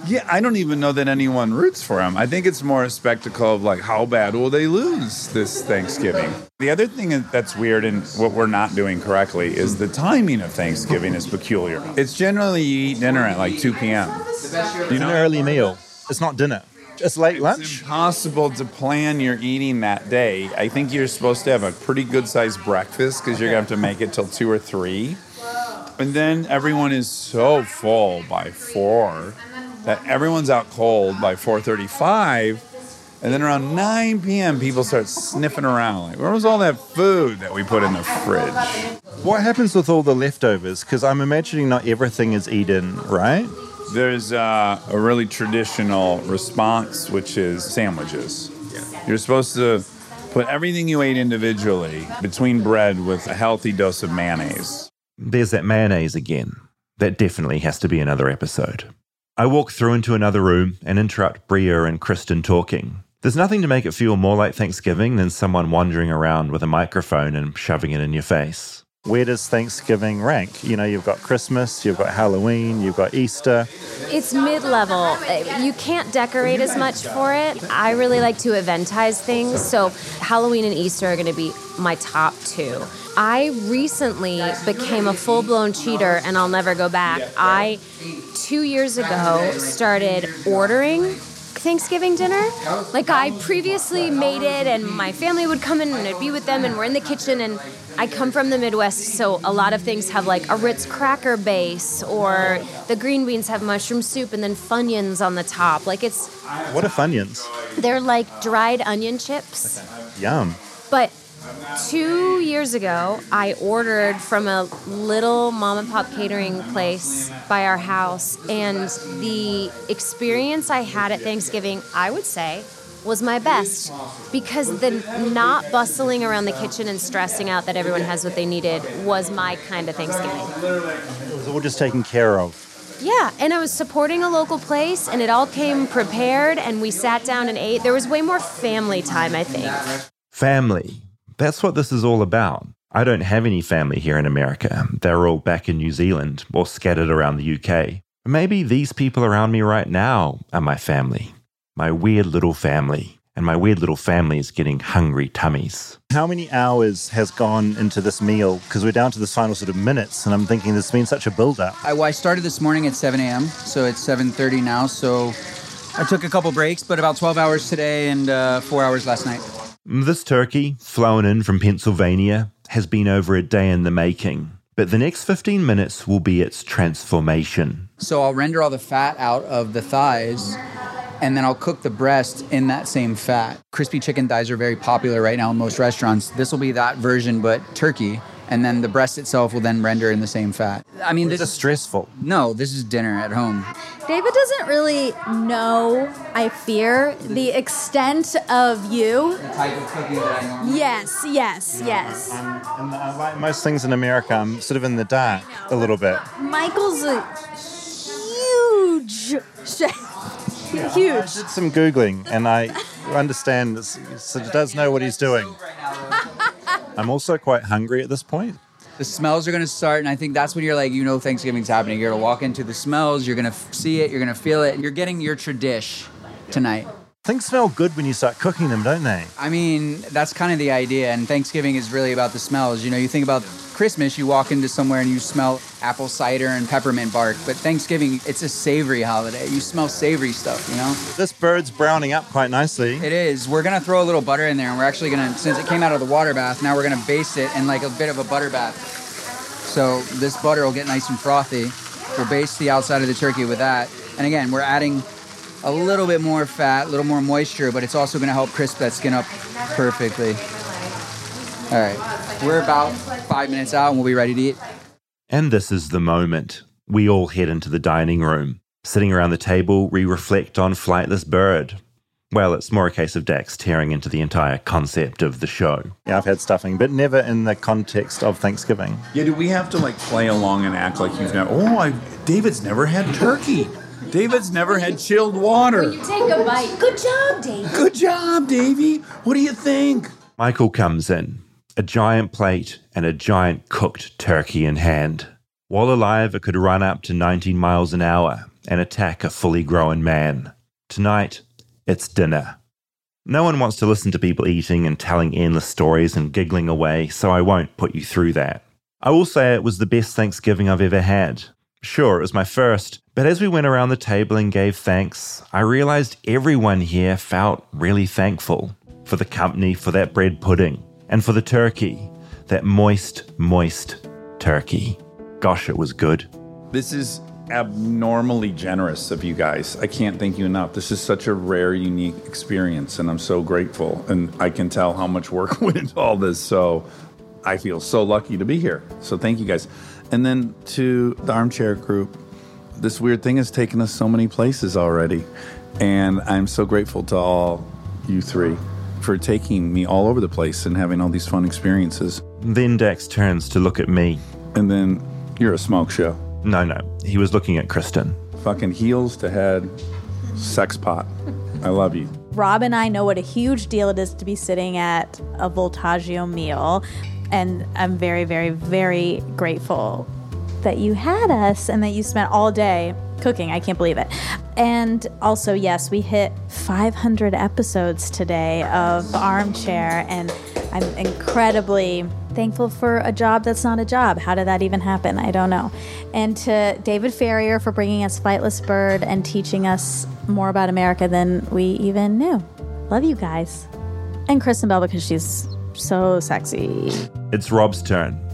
Yeah, I don't even know that anyone roots for them. I think it's more a spectacle of like, how bad will they lose this Thanksgiving? The other thing that's weird and what we're not doing correctly is the timing of Thanksgiving is peculiar. It's generally you eat dinner at like 2 p.m. It's an early meal. It's not dinner. It's late lunch. It's impossible to plan your eating that day. I think you're supposed to have a pretty good sized breakfast because you're going to have to make it till 2 or 3. And then everyone is so full by 4 that everyone's out cold by 4:35, and then around 9 p.m. people start sniffing around like, where was all that food that we put in the fridge? What happens with all the leftovers? Because I'm imagining not everything is eaten, right? There's uh, a really traditional response, which is sandwiches. Yeah. You're supposed to put everything you ate individually between bread with a healthy dose of mayonnaise. There's that mayonnaise again. That definitely has to be another episode. I walk through into another room and interrupt Bria and Kristen talking. There's nothing to make it feel more like Thanksgiving than someone wandering around with a microphone and shoving it in your face. Where does Thanksgiving rank? You know, you've got Christmas, you've got Halloween, you've got Easter. It's mid level. You can't decorate as much for it. I really like to eventize things. So, Halloween and Easter are going to be my top two. I recently became a full blown cheater and I'll never go back. I, two years ago, started ordering Thanksgiving dinner. Like I previously made it, and my family would come in and I'd be with them, and we're in the kitchen. And I come from the Midwest, so a lot of things have like a Ritz cracker base, or the green beans have mushroom soup and then Funyuns on the top. Like it's What are Funyuns? they're like dried onion chips. Yum. But two years ago, I ordered from a little mom and pop catering place by our house, and the experience I had at Thanksgiving, I would say, was my best because the not bustling around the kitchen and stressing out that everyone has what they needed was my kind of Thanksgiving. It was all just taken care of. Yeah, and I was supporting a local place, and it all came prepared, and we sat down and ate. There was way more family time, I think. Family. That's what this is all about. I don't have any family here in America. They're all back in New Zealand or scattered around the UK. Maybe these people around me right now are my family. My weird little family. And my weird little family is getting hungry tummies. How many hours has gone into this meal? Because we're down to this final sort of minutes, and I'm thinking there's been such a build up. I, well, I started this morning at 7 a.m., so it's 7:30 now. So I took a couple breaks, but about 12 hours today and uh, four hours last night. This turkey, flown in from Pennsylvania, has been over a day in the making. But the next 15 minutes will be its transformation. So I'll render all the fat out of the thighs and then I'll cook the breast in that same fat. Crispy chicken thighs are very popular right now in most restaurants. This will be that version, but turkey. And then the breast itself will then render in the same fat. I mean, this is stressful. No, this is dinner at home. David doesn't really know, I fear, the extent of you. The type of cooking that I normally Yes, yes, yes. And I like most things in America, I'm sort of in the dark a little bit. Michael's a huge chef. I Huge. did some Googling and I understand this, so he does know what he's doing. <laughs> I'm also quite hungry at this point. The smells are going to start, and I think that's when you're like, you know, Thanksgiving's happening. You're going to walk into the smells, you're going to f- see it, you're going to feel it, and you're getting your tradish tonight. Things smell good when you start cooking them, don't they? I mean, that's kind of the idea, and Thanksgiving is really about the smells. You know, you think about Christmas, you walk into somewhere and you smell apple cider and peppermint bark, but Thanksgiving, it's a savory holiday. You smell savory stuff, you know? This bird's browning up quite nicely. It is. We're gonna throw a little butter in there, and we're actually gonna, since it came out of the water bath, now we're gonna baste it in like a bit of a butter bath. So this butter will get nice and frothy. We'll baste the outside of the turkey with that. And again, we're adding a little bit more fat, a little more moisture, but it's also gonna help crisp that skin up perfectly. All right, we're about five minutes out, and we'll be ready to eat. And this is the moment. We all head into the dining room. Sitting around the table, we reflect on Flightless Bird. Well, it's more a case of Dax tearing into the entire concept of the show. Yeah, I've had stuffing, but never in the context of Thanksgiving. Yeah, do we have to like play along and act like he's never? Oh, I, David's never had turkey. David's never had chilled water. Take a bite. Good job, Dave. Good job, Davy. What do you think? Michael comes in, a giant plate and a giant cooked turkey in hand. While alive, it could run up to 19 miles an hour and attack a fully grown man. Tonight, it's dinner. No one wants to listen to people eating and telling endless stories and giggling away, so I won't put you through that. I will say it was the best Thanksgiving I've ever had. Sure, it was my first, but as we went around the table and gave thanks, I realized everyone here felt really thankful for the company, for that bread pudding, and for the turkey, that moist, moist turkey. Gosh, it was good. This is abnormally generous of you guys. I can't thank you enough. This is such a rare, unique experience, and I'm so grateful. And I can tell how much work <laughs> went into all this. So I feel so lucky to be here. So thank you guys. And then to the armchair group, this weird thing has taken us so many places already. And I'm so grateful to all you three for taking me all over the place and having all these fun experiences. Then Dax turns to look at me. And then you're a smoke show. No, no, he was looking at Kristen. Fucking heels to head, sex pot. I love you. Rob and I know what a huge deal it is to be sitting at a Voltaggio meal. And I'm very, very, very grateful that you had us and that you spent all day cooking. I can't believe it. And also, yes, we hit 500 episodes today of Armchair, and I'm incredibly thankful for a job that's not a job. How did that even happen? I don't know. And to David Farrier for bringing us Flightless Bird and teaching us more about America than we even knew. Love you guys. And Kristen Bell because she's so sexy. It's Rob's turn.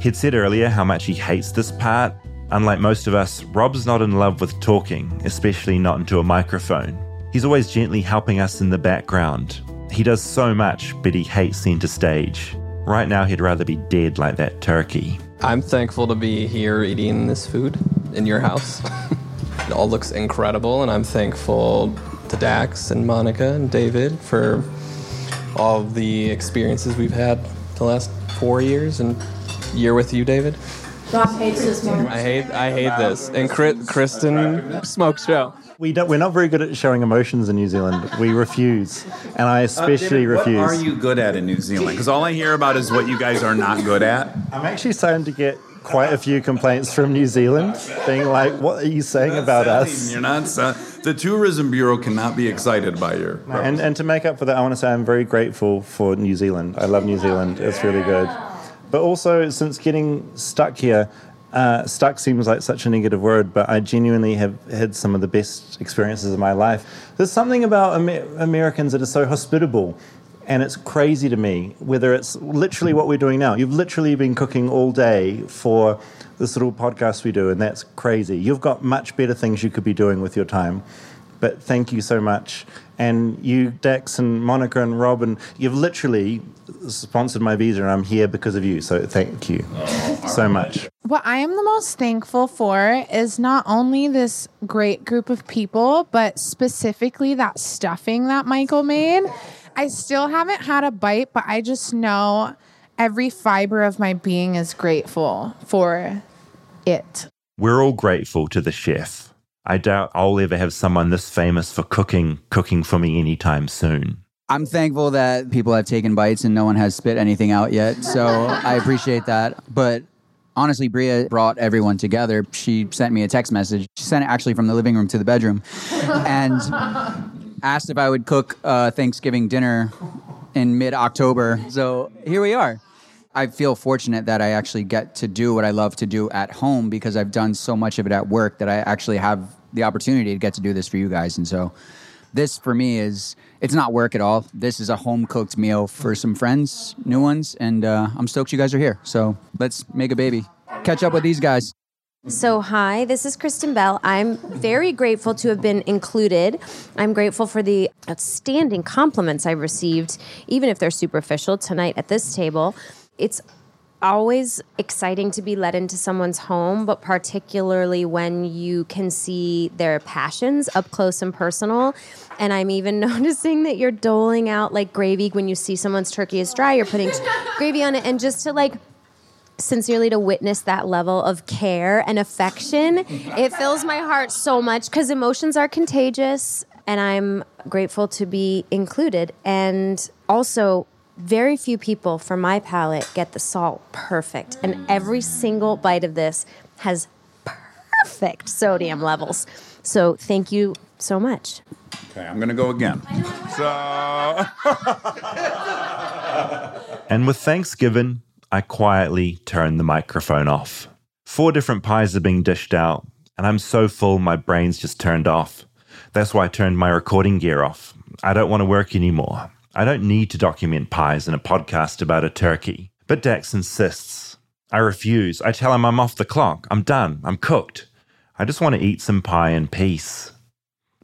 He'd said earlier how much he hates this part. Unlike most of us, Rob's not in love with talking, especially not into a microphone. He's always gently helping us in the background. He does so much, but he hates center stage. Right now, he'd rather be dead like that turkey. I'm thankful to be here eating this food in your house. <laughs> it all looks incredible, and I'm thankful to Dax and Monica and David for all the experiences we've had the last four years and year with you, David. Rob hates this moment. I hate I hate this. And Chri- Kristen smoke show. We don't, we're not very good at showing emotions in New Zealand. We refuse. And I especially Uh, David, refuse. What are you good at in New Zealand? Because all I hear about is what you guys are not good at. I'm actually starting to get quite a few complaints from New Zealand being like, what are you saying about us? You're not. The tourism bureau cannot be excited by your. And, and to make up for that, I want to say I'm very grateful for New Zealand. I love New Zealand. It's really good. But also, since getting stuck here, Uh, stuck seems like such a negative word, but I genuinely have had some of the best experiences of my life. There's something about Amer- Americans that are so hospitable, and it's crazy to me. Whether it's literally what we're doing now, you've literally been cooking all day for this little podcast we do, and that's crazy. You've got much better things you could be doing with your time. But thank you so much. And you, Dax and Monica and Rob, and you've literally sponsored my visa, and I'm here because of you. So thank you oh, so much. What I am the most thankful for is not only this great group of people, but specifically that stuffing that Michael made. I still haven't had a bite, but I just know every fiber of my being is grateful for it. We're all grateful to the chef. I doubt I'll ever have someone this famous for cooking cooking for me anytime soon. I'm thankful that people have taken bites and no one has spit anything out yet. So I appreciate that. But honestly, Bria brought everyone together. She sent me a text message. She sent it actually from the living room to the bedroom and asked if I would cook uh, Thanksgiving dinner in mid October. So here we are. I feel fortunate that I actually get to do what I love to do at home because I've done so much of it at work that I actually have the opportunity to get to do this for you guys. And so this for me is it's not work at all. This is a home cooked meal for some friends, new ones, and uh, I'm stoked you guys are here. So let's make a baby. Catch up with these guys. So, hi, this is Kristen Bell. I'm very grateful to have been included. I'm grateful for the outstanding compliments I've received, even if they're superficial, tonight at this table. It's always exciting to be let into someone's home, but particularly when you can see their passions up close and personal. And I'm even <laughs> noticing that you're doling out like gravy when you see someone's turkey is dry, you're putting <laughs> gravy on it. And just to like, sincerely to witness that level of care and affection it fills my heart so much because emotions are contagious and i'm grateful to be included and also very few people from my palate get the salt perfect and every single bite of this has perfect sodium levels so thank you so much Okay, I'm going to go again. So. <laughs> And with Thanksgiving, I quietly turned the microphone off. Four different pies are being dished out, and I'm so full my brain's just turned off. That's why I turned my recording gear off. I don't want to work anymore. I don't need to document pies in a podcast about a turkey. But Dax insists. I refuse. I tell him I'm off the clock. I'm done. I'm cooked. I just want to eat some pie in peace.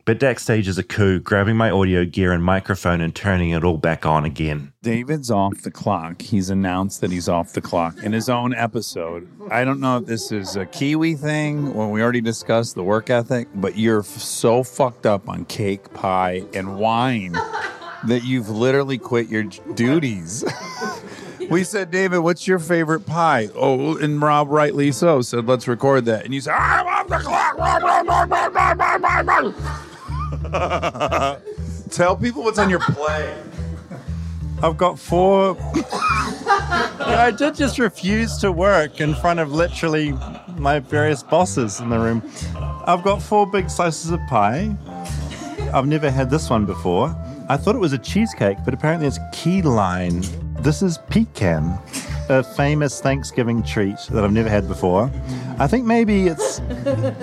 But Dax stages a coup, grabbing my audio gear and microphone and turning it all back on again. David's off the clock. He's announced that he's off the clock in his own episode. I don't know if this is a Kiwi thing when we already discussed the work ethic, but you're so fucked up on cake, pie, and wine that you've literally quit your duties. <laughs> we said, David, what's your favorite pie? Oh, and Rob, rightly so, said, let's record that. And you said, I'm off the clock. <laughs> Tell people what's on your plate. I've got four. I did just refuse to work in front of literally my various bosses in the room. I've got four big slices of pie. I've never had this one before. I thought it was a cheesecake, but apparently it's key lime. This is pecan, a famous Thanksgiving treat that I've never had before. I think maybe it's <laughs>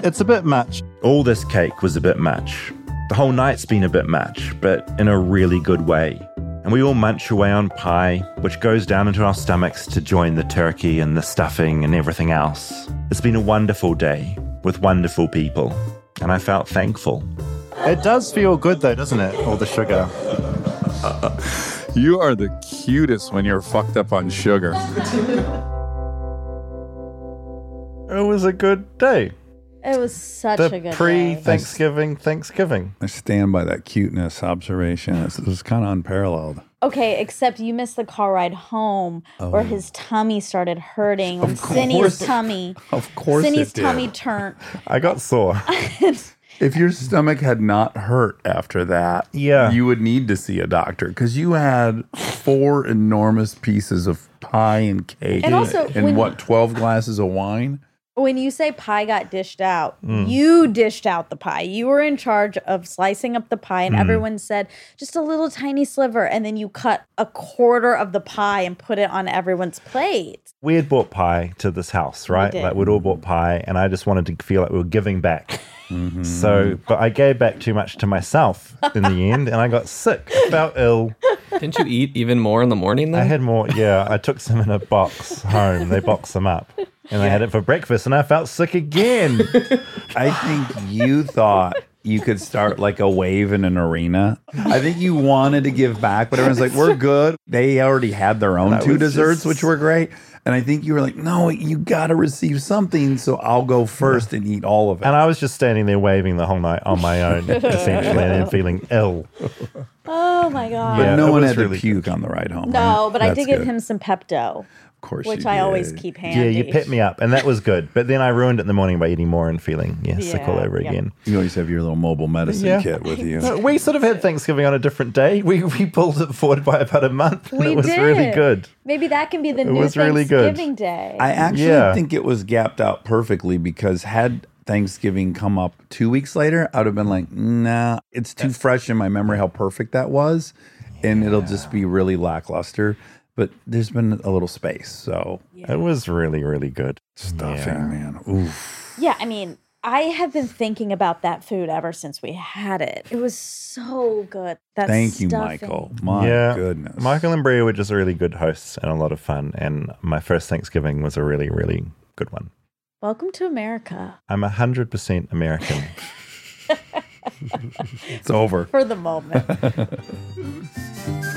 it's a bit much. All this cake was a bit much. The whole night's been a bit much, but in a really good way. And we all munch away on pie, which goes down into our stomachs to join the turkey and the stuffing and everything else. It's been a wonderful day with wonderful people, and I felt thankful. It does feel good though, doesn't it? All the sugar. You are the cutest when you're fucked up on sugar. It was a good day. It was such the a good day. pre-Thanksgiving Thanksgiving. I stand by that cuteness observation. It's, it's kind of unparalleled. Okay, except you missed the car ride home oh. where Oh. his tummy started hurting when Of Cindy's course- tummy. <laughs> of course it Cindy's did. tummy turned. I got sore. <laughs> If your stomach had not hurt after that, Yeah. you would need to see a doctor because you had four enormous pieces of pie and cake And also, and when- what twelve glasses of wine. When you say pie got dished out, Mm. you dished out the pie. You were in charge of slicing up the pie, and Mm. everyone said just a little tiny sliver, and then you cut a quarter of the pie and put it on everyone's plate. We had bought pie to this house, right? did. Like we'd all bought pie, and I just wanted to feel like we were giving back. Mm-hmm. So, but I gave back too much to myself in the end, and I got sick. I felt ill. Didn't you eat even more in the morning? Though? I had more. Yeah, I took some in a box home. They box them up, and I had it for breakfast, and I felt sick again. <laughs> I think you thought you could start like a wave in an arena. I think you wanted to give back, but everyone's like, "We're good." They already had their own That two was desserts, just- which were great. And I think you were like, "No, you got to receive something, so I'll go first and eat all of it." And I was just standing there waving the whole night on my own, essentially, and then feeling ill. Oh my god! but Yeah, no it one was had really to puke on the ride home. No, right? but I That's did give good. him some Pepto. Of course, which you I always keep handy. Yeah, you pet me up, and that was good. But then I ruined it in the morning by eating more and feeling yeah, sick all over yeah. again. You always have your little mobile medicine kit with you. No, we sort of had Thanksgiving on a different day. We we pulled it forward by about a month, and We it was did. really good. Maybe that can be the It new was really good. Thanksgiving day. I actually Yeah. think it was gapped out perfectly because had Thanksgiving come up two weeks later, I would have been like, nah, it's too fresh in my memory how perfect that was. And it'll just be really lackluster. But there's been a little space. So It was really really good. stuffing, Yeah. man. Oof. yeah, I mean, I have been thinking about that food ever since we had it. It was so good. That Thank you, stuffing. Michael. My yeah, goodness. Michael and Bria were just really good hosts and a lot of fun. And my first Thanksgiving was a really really good one. Welcome to America I'm hundred percent American. <laughs> It's over. for the moment. <laughs>